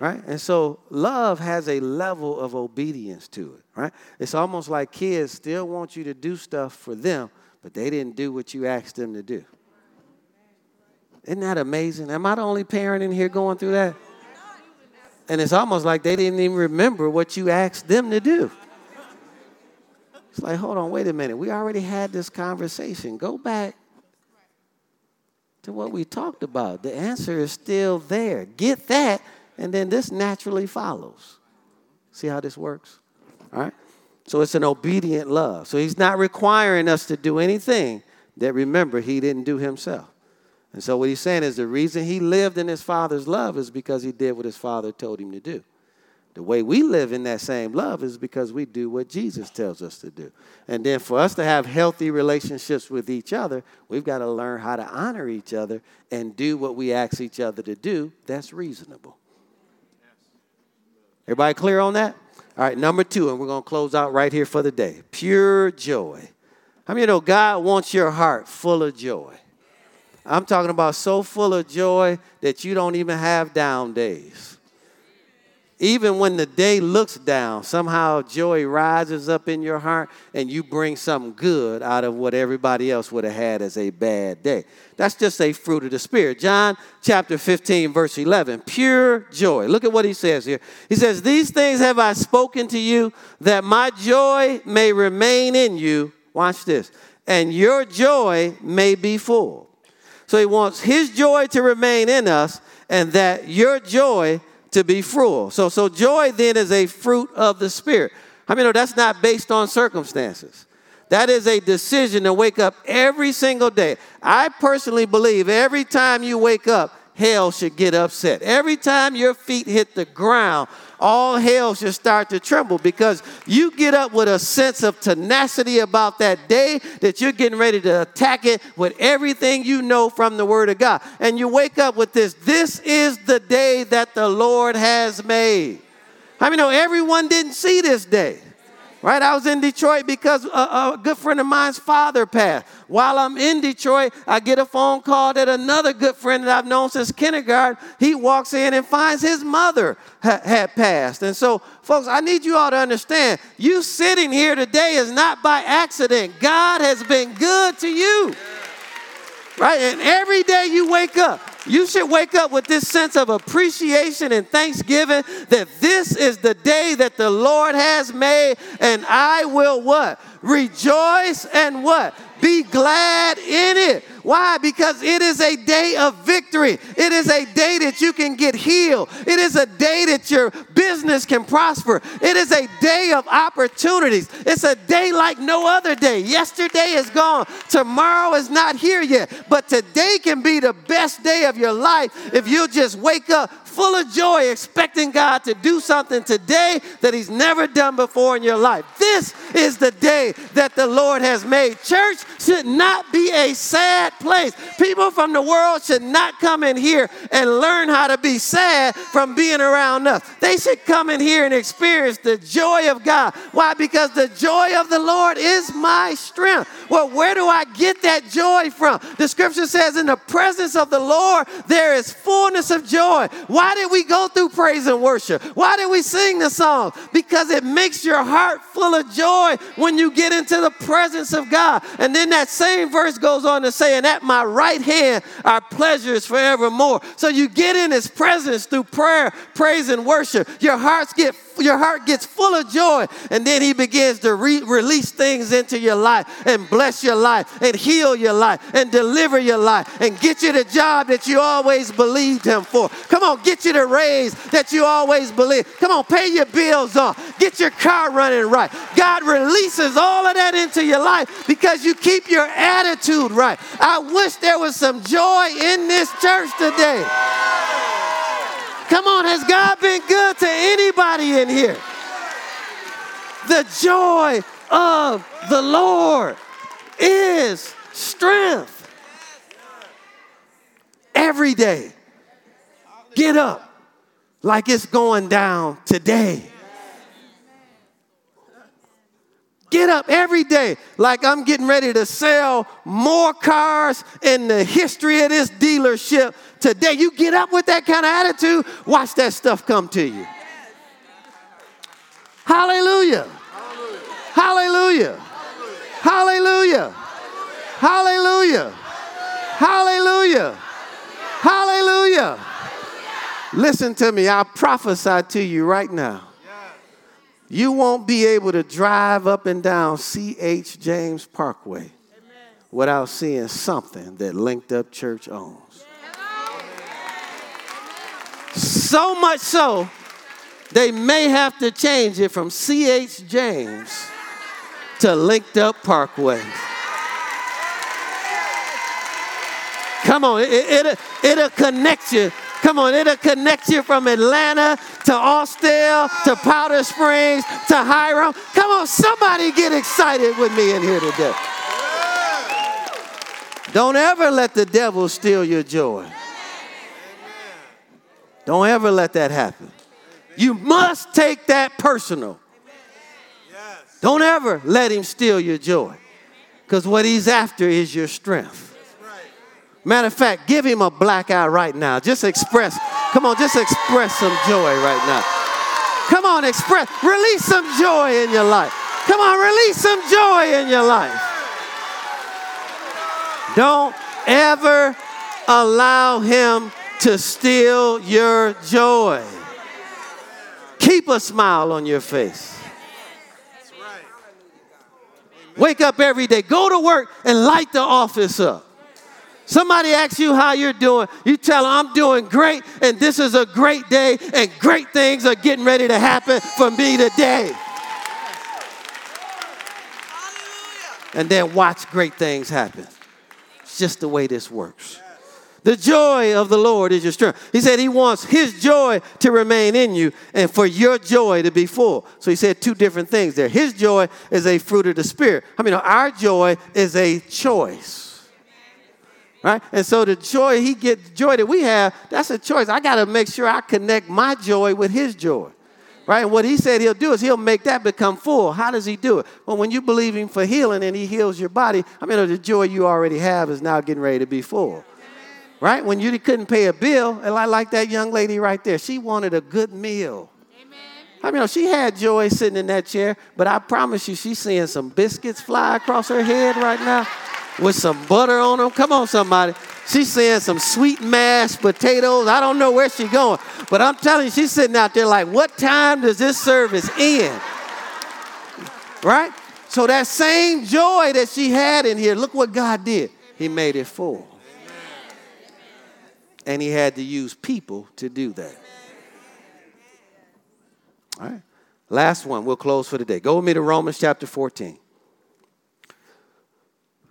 Speaker 1: Right? And so love has a level of obedience to it, right? It's almost like kids still want you to do stuff for them, but they didn't do what you asked them to do. Isn't that amazing? Am I the only parent in here going through that? And it's almost like they didn't even remember what you asked them to do. It's like, hold on, wait a minute. We already had this conversation. Go back to what we talked about. The answer is still there. Get that, and then this naturally follows. See how this works? All right? So it's an obedient love. So he's not requiring us to do anything that remember he didn't do himself. And so what he's saying is the reason he lived in his father's love is because he did what his father told him to do. The way we live in that same love is because we do what Jesus tells us to do. And then for us to have healthy relationships with each other, we've got to learn how to honor each other and do what we ask each other to do that's reasonable. Everybody clear on that? All right, number two, and we're going to close out right here for the day pure joy. How many know God wants your heart full of joy? I'm talking about so full of joy that you don't even have down days. Even when the day looks down, somehow joy rises up in your heart and you bring something good out of what everybody else would have had as a bad day. That's just a fruit of the Spirit. John chapter 15, verse 11 pure joy. Look at what he says here. He says, These things have I spoken to you that my joy may remain in you. Watch this. And your joy may be full. So he wants his joy to remain in us and that your joy to be full. So, so joy then is a fruit of the Spirit. I mean, no, that's not based on circumstances. That is a decision to wake up every single day. I personally believe every time you wake up, hell should get upset. Every time your feet hit the ground, all hell should start to tremble because you get up with a sense of tenacity about that day that you're getting ready to attack it with everything you know from the Word of God. And you wake up with this this is the day that the Lord has made. I mean, no, everyone didn't see this day. Right? I was in Detroit because a, a, good friend of mine's father passed. While I'm in Detroit, I get a phone call that another good friend that I've known since kindergarten, he walks in and finds his mother ha- had passed. And so, folks, I need you all to understand you sitting here today is not by accident. God has been good to you. Right? And every day you wake up, you should wake up with this sense of appreciation and thanksgiving that this is the day that the Lord has made, and I will what? Rejoice and what? Be glad in it. Why? Because it is a day of victory. It is a day that you can get healed. It is a day that your business can prosper. It is a day of opportunities. It's a day like no other day. Yesterday is gone. Tomorrow is not here yet. But today can be the best day of your life if you just wake up full of joy, expecting God to do something today that He's never done before in your life. This is the day that the Lord has made. Church should not be a sad place. People from the world should not come in here and learn how to be sad from being around us. They should come in here and experience the joy of God. Why? Because the joy of the Lord is my strength. Well, where do I get that joy from? The scripture says, In the presence of the Lord, there is fullness of joy. Why? Why did we go through praise and worship? Why did we sing the song? Because it makes your heart full of joy when you get into the presence of God. And then that same verse goes on to say, And at my right hand are pleasures forevermore. So you get in his presence through prayer, praise, and worship. Your hearts get your heart gets full of joy, and then He begins to re- release things into your life and bless your life and heal your life and deliver your life and get you the job that you always believed Him for. Come on, get you the raise that you always believed. Come on, pay your bills off, get your car running right. God releases all of that into your life because you keep your attitude right. I wish there was some joy in this church today. Come on, has God been good to anybody in here? The joy of the Lord is strength. Every day, get up like it's going down today. Get up every day like I'm getting ready to sell more cars in the history of this dealership today. You get up with that kind of attitude, watch that stuff come to you. Hallelujah. Hallelujah. Hallelujah. Hallelujah. Hallelujah. Hallelujah. Listen to me. I prophesy to you right now. You won't be able to drive up and down C.H. James Parkway without seeing something that Linked Up Church owns. So much so, they may have to change it from C.H. James to Linked Up Parkway. Come on, it, it, it'll connect you. Come on, it'll connect you from Atlanta to Austell to Powder Springs to Hiram. Come on, somebody get excited with me in here today. Don't ever let the devil steal your joy. Don't ever let that happen. You must take that personal. Don't ever let him steal your joy. Because what he's after is your strength. Matter of fact, give him a black eye right now. Just express, come on, just express some joy right now. Come on, express, release some joy in your life. Come on, release some joy in your life. Don't ever allow him to steal your joy. Keep a smile on your face. Wake up every day, go to work, and light the office up. Somebody asks you how you're doing, you tell them, I'm doing great, and this is a great day, and great things are getting ready to happen for me today. And then watch great things happen. It's just the way this works. The joy of the Lord is your strength. He said he wants his joy to remain in you and for your joy to be full. So he said two different things there. His joy is a fruit of the Spirit. I mean, our joy is a choice. Right? And so the joy he gets, joy that we have, that's a choice. I got to make sure I connect my joy with his joy. Right? And what he said he'll do is he'll make that become full. How does he do it? Well, when you believe him for healing and he heals your body, I mean, the joy you already have is now getting ready to be full. Right? When you couldn't pay a bill, and I like that young lady right there, she wanted a good meal. Amen. I mean, she had joy sitting in that chair, but I promise you, she's seeing some biscuits fly across her head right now with some butter on them. Come on, somebody. She's seeing some sweet mashed potatoes. I don't know where she's going, but I'm telling you, she's sitting out there like, what time does this service end? Right? So that same joy that she had in here, look what God did. He made it full. And he had to use people to do that. All right. Last one, we'll close for today. Go with me to Romans chapter 14.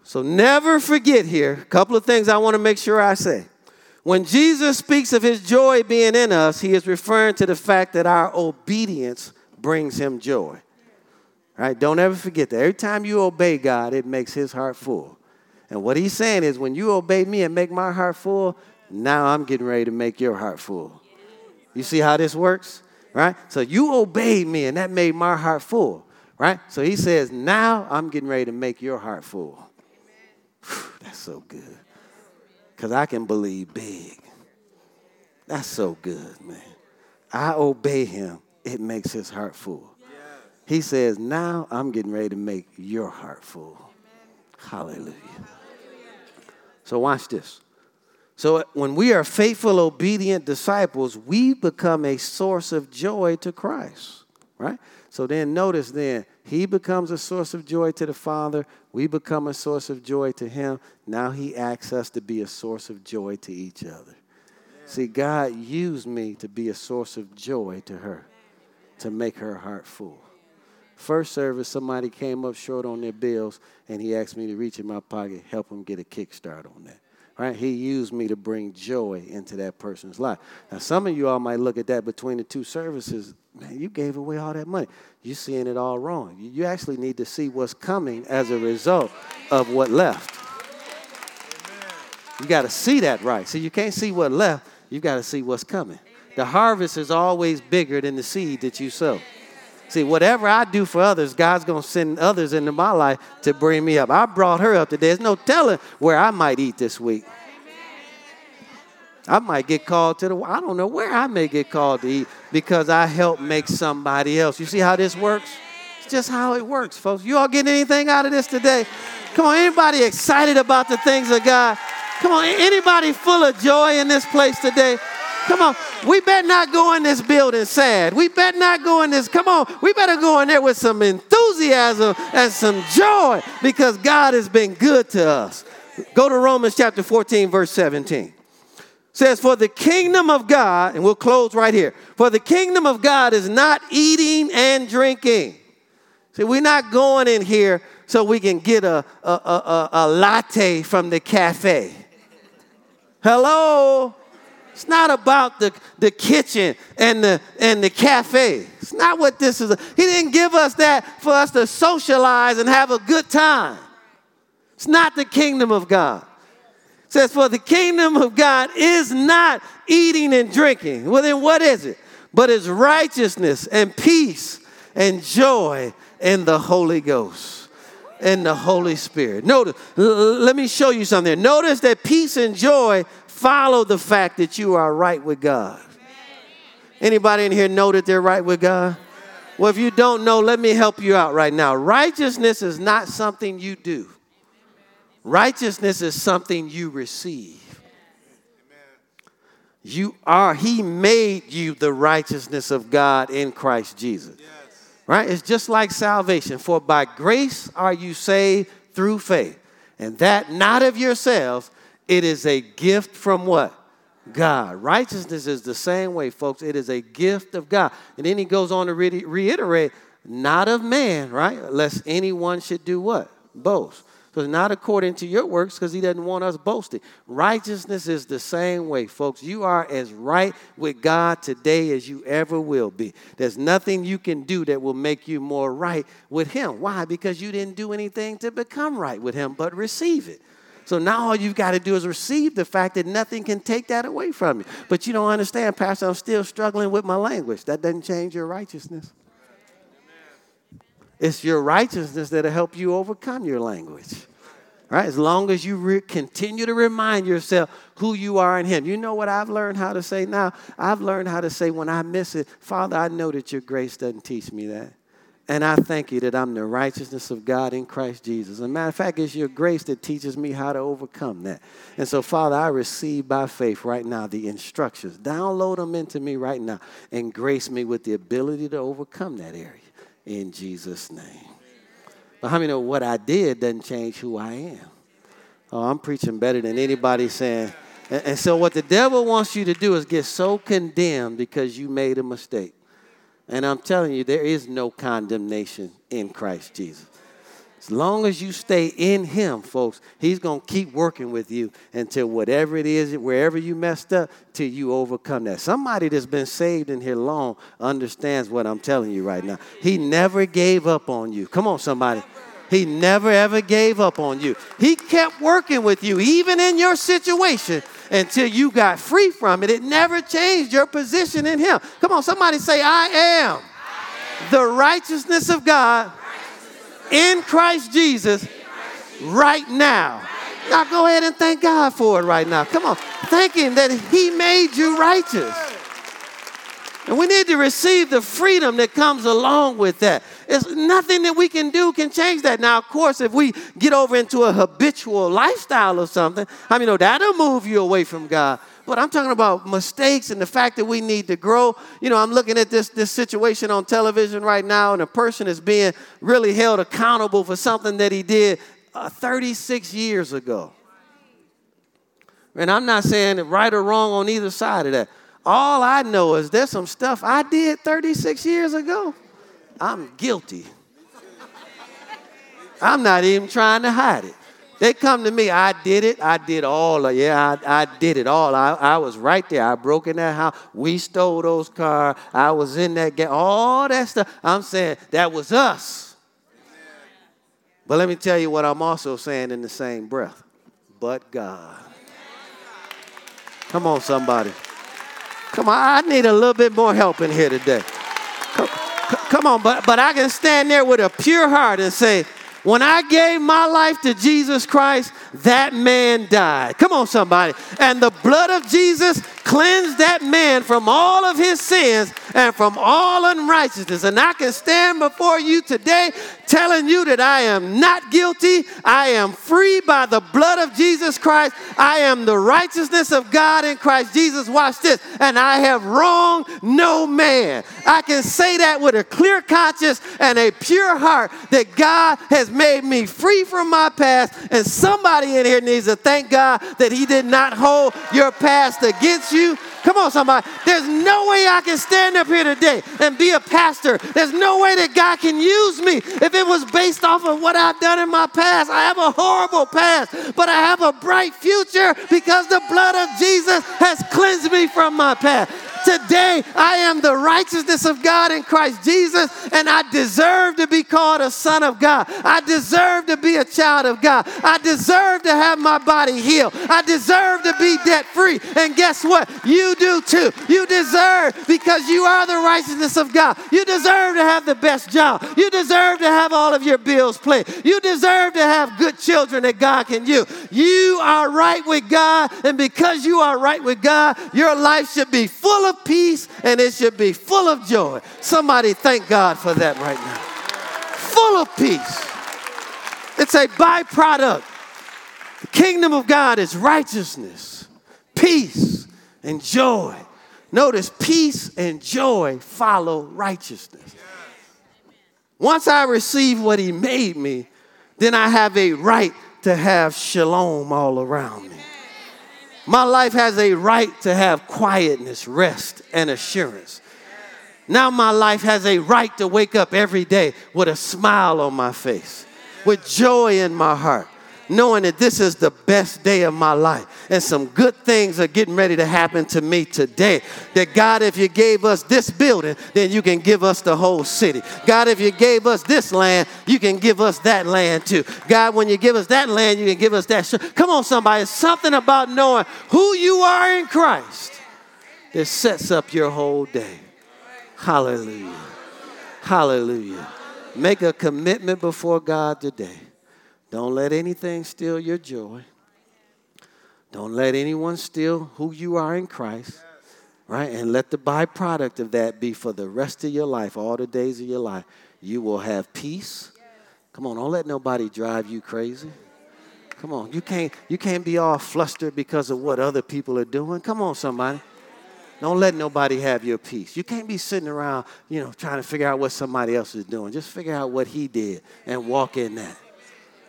Speaker 1: So never forget here, a couple of things I want to make sure I say. When Jesus speaks of his joy being in us, he is referring to the fact that our obedience brings him joy. Right? Don't ever forget that. Every time you obey God, it makes his heart full. And what he's saying is when you obey me and make my heart full, now I'm getting ready to make your heart full. You see how this works? Right? So you obeyed me and that made my heart full. Right? So he says, now I'm getting ready to make your heart full. That's so good. Because I can believe big. That's so good, man. I obey him, it makes his heart full. He says, Now I'm getting ready to make your heart full. Hallelujah. So, watch this. So, when we are faithful, obedient disciples, we become a source of joy to Christ, right? So, then notice then, he becomes a source of joy to the Father. We become a source of joy to Him. Now He asks us to be a source of joy to each other. See, God used me to be a source of joy to her, to make her heart full. First service, somebody came up short on their bills, and he asked me to reach in my pocket, help them get a kickstart on that. Right? He used me to bring joy into that person's life. Now, some of you all might look at that between the two services. Man, you gave away all that money. You're seeing it all wrong. You actually need to see what's coming as a result of what left. You got to see that right. See, you can't see what left, you got to see what's coming. The harvest is always bigger than the seed that you sow. See, whatever I do for others, God's going to send others into my life to bring me up. I brought her up today. There's no telling where I might eat this week. I might get called to the, I don't know where I may get called to eat because I help make somebody else. You see how this works? It's just how it works, folks. You all getting anything out of this today? Come on, anybody excited about the things of God? Come on, anybody full of joy in this place today? Come on, we better not go in this building sad. We better not go in this, come on, we better go in there with some enthusiasm and some joy because God has been good to us. Go to Romans chapter 14, verse 17 says, For the kingdom of God, and we'll close right here, for the kingdom of God is not eating and drinking. See, we're not going in here so we can get a, a, a, a latte from the cafe. Hello? It's not about the, the kitchen and the, and the cafe. It's not what this is. He didn't give us that for us to socialize and have a good time. It's not the kingdom of God It says, For the kingdom of God is not eating and drinking. Well, then what is it? But it's righteousness and peace and joy in the Holy Ghost and the Holy Spirit. Notice, let me show you something. Notice that peace and joy follow the fact that you are right with God. Anybody in here know that they're right with God? Well, if you don't know, let me help you out right now. Righteousness is not something you do. Righteousness is something you receive. You are, He made you the righteousness of God in Christ Jesus. Right? It's just like salvation. For by grace are you saved through faith. And that not of yourselves, it is a gift from what? God. Righteousness is the same way, folks. It is a gift of God. And then he goes on to re- reiterate, not of man, right? Lest anyone should do what? Boast. So not according to your works, because he doesn't want us boasting. Righteousness is the same way, folks. You are as right with God today as you ever will be. There's nothing you can do that will make you more right with him. Why? Because you didn't do anything to become right with him, but receive it. So now all you've got to do is receive the fact that nothing can take that away from you. But you don't understand, Pastor, I'm still struggling with my language. That doesn't change your righteousness. It's your righteousness that'll help you overcome your language. Right? As long as you re- continue to remind yourself who you are in Him. You know what I've learned how to say now? I've learned how to say when I miss it, Father, I know that your grace doesn't teach me that. And I thank you that I'm the righteousness of God in Christ Jesus. As a matter of fact, it's your grace that teaches me how to overcome that. And so, Father, I receive by faith right now the instructions. Download them into me right now and grace me with the ability to overcome that area in Jesus' name. But how many know what I did doesn't change who I am? Oh, I'm preaching better than anybody saying. And, and so, what the devil wants you to do is get so condemned because you made a mistake. And I'm telling you, there is no condemnation in Christ Jesus. As long as you stay in Him, folks, He's going to keep working with you until whatever it is, wherever you messed up, till you overcome that. Somebody that's been saved in here long understands what I'm telling you right now. He never gave up on you. Come on, somebody. He never ever gave up on you. He kept working with you, even in your situation, until you got free from it. It never changed your position in Him. Come on, somebody say, I am, I am. the righteousness of God in Christ Jesus right now. Now go ahead and thank God for it right now. Come on. Thank Him that He made you righteous. And we need to receive the freedom that comes along with that. It's nothing that we can do can change that. Now, of course, if we get over into a habitual lifestyle or something, I mean, know that'll move you away from God. But I'm talking about mistakes and the fact that we need to grow. You know, I'm looking at this, this situation on television right now, and a person is being really held accountable for something that he did uh, 36 years ago. And I'm not saying right or wrong on either side of that. All I know is there's some stuff I did 36 years ago. I'm guilty. I'm not even trying to hide it. They come to me, I did it. I did all of Yeah, I, I did it all. I, I was right there. I broke in that house. We stole those cars. I was in that gang. All that stuff. I'm saying that was us. But let me tell you what I'm also saying in the same breath. But God. Come on, somebody. Come on, I need a little bit more help in here today. Come, come on, but, but I can stand there with a pure heart and say, when I gave my life to Jesus Christ, that man died. Come on, somebody. And the blood of Jesus cleansed that man from all of his sins and from all unrighteousness. And I can stand before you today telling you that I am not guilty. I am free by the blood of Jesus Christ. I am the righteousness of God in Christ Jesus. Watch this. And I have wronged no man. I can say that with a clear conscience and a pure heart that God has made me free from my past. And somebody in here needs to thank God that He did not hold your past against you. Come on, somebody. There's no way I can stand up here today and be a pastor. There's no way that God can use me if it was based off of what I've done in my past. I have a horrible past, but I have a bright future because the blood of Jesus has cleansed me from my past. Today, I am the righteousness of God in Christ Jesus, and I deserve to be called a son of God. I deserve to be a child of God. I deserve to have my body healed. I deserve to be debt free. And guess what? You do too. You deserve because you are the righteousness of God. You deserve to have the best job. You deserve to have all of your bills paid. You deserve to have good children that God can use. You are right with God, and because you are right with God, your life should be full of of peace and it should be full of joy. Somebody thank God for that right now. Full of peace. It's a byproduct. The kingdom of God is righteousness, peace, and joy. Notice peace and joy follow righteousness. Once I receive what he made me, then I have a right to have shalom all around me. My life has a right to have quietness, rest, and assurance. Now my life has a right to wake up every day with a smile on my face, with joy in my heart. Knowing that this is the best day of my life and some good things are getting ready to happen to me today. That God, if you gave us this building, then you can give us the whole city. God, if you gave us this land, you can give us that land too. God, when you give us that land, you can give us that. Come on, somebody. Something about knowing who you are in Christ that sets up your whole day. Hallelujah. Hallelujah. Make a commitment before God today. Don't let anything steal your joy. Don't let anyone steal who you are in Christ. Right? And let the byproduct of that be for the rest of your life, all the days of your life. You will have peace. Come on, don't let nobody drive you crazy. Come on, you can't you can't be all flustered because of what other people are doing. Come on, somebody. Don't let nobody have your peace. You can't be sitting around, you know, trying to figure out what somebody else is doing. Just figure out what he did and walk in that.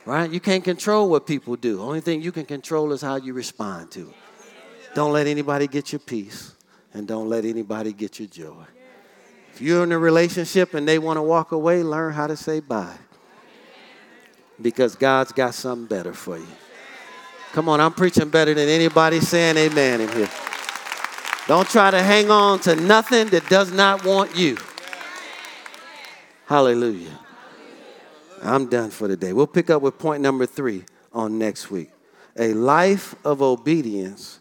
Speaker 1: Right? You can't control what people do. Only thing you can control is how you respond to it. Don't let anybody get your peace and don't let anybody get your joy. If you're in a relationship and they want to walk away, learn how to say bye. Because God's got something better for you. Come on, I'm preaching better than anybody saying amen in here. Don't try to hang on to nothing that does not want you. Hallelujah. I'm done for today. We'll pick up with point number three on next week. A life of obedience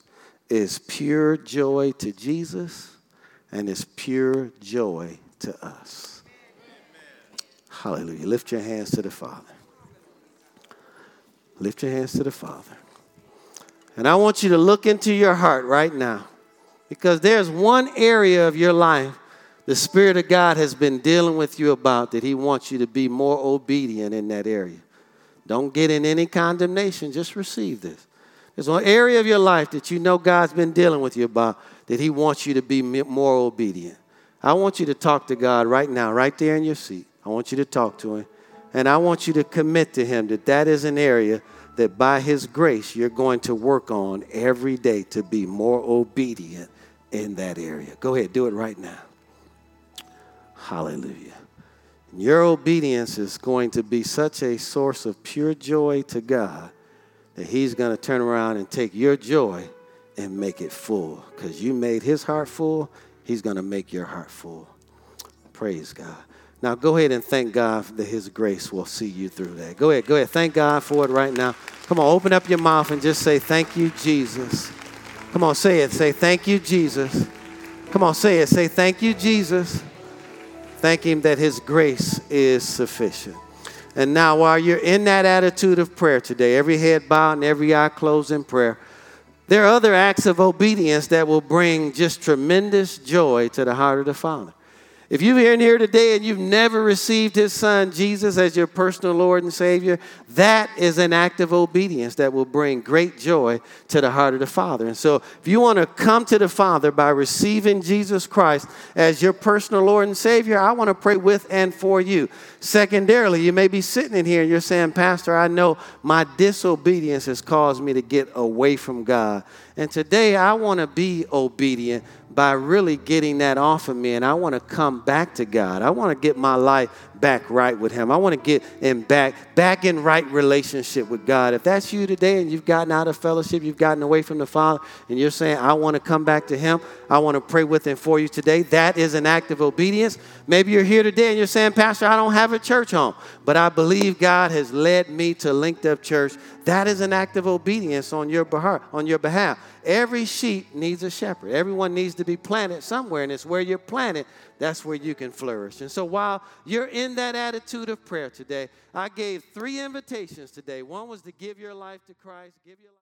Speaker 1: is pure joy to Jesus and is pure joy to us. Hallelujah. Lift your hands to the Father. Lift your hands to the Father. And I want you to look into your heart right now. Because there's one area of your life the Spirit of God has been dealing with you about that He wants you to be more obedient in that area. Don't get in any condemnation, just receive this. There's one area of your life that you know God's been dealing with you about that He wants you to be more obedient. I want you to talk to God right now, right there in your seat. I want you to talk to Him. And I want you to commit to Him that that is an area that by His grace you're going to work on every day to be more obedient in that area. Go ahead, do it right now. Hallelujah. Your obedience is going to be such a source of pure joy to God that He's going to turn around and take your joy and make it full. Because you made His heart full, He's going to make your heart full. Praise God. Now go ahead and thank God that His grace will see you through that. Go ahead, go ahead. Thank God for it right now. Come on, open up your mouth and just say, Thank you, Jesus. Come on, say it. Say, Thank you, Jesus. Come on, say it. Say, Thank you, Jesus. Thank Him that His grace is sufficient. And now, while you're in that attitude of prayer today, every head bowed and every eye closed in prayer, there are other acts of obedience that will bring just tremendous joy to the heart of the Father. If you're in here today and you've never received his son Jesus as your personal Lord and Savior, that is an act of obedience that will bring great joy to the heart of the Father. And so, if you want to come to the Father by receiving Jesus Christ as your personal Lord and Savior, I want to pray with and for you. Secondarily, you may be sitting in here and you're saying, Pastor, I know my disobedience has caused me to get away from God. And today I want to be obedient by really getting that off of me and I want to come back to God. I want to get my life back right with him. I want to get in back back in right relationship with God. If that's you today and you've gotten out of fellowship, you've gotten away from the Father and you're saying I want to come back to him, I want to pray with him for you today. That is an act of obedience. Maybe you're here today and you're saying, "Pastor, I don't have a church home, but I believe God has led me to Linked Up Church." That is an act of obedience on your behalf, on your behalf. Every sheep needs a shepherd. Everyone needs to be planted somewhere, and it's where you're planted that's where you can flourish. And so while you're in that attitude of prayer today, I gave three invitations today. One was to give your life to Christ, give your life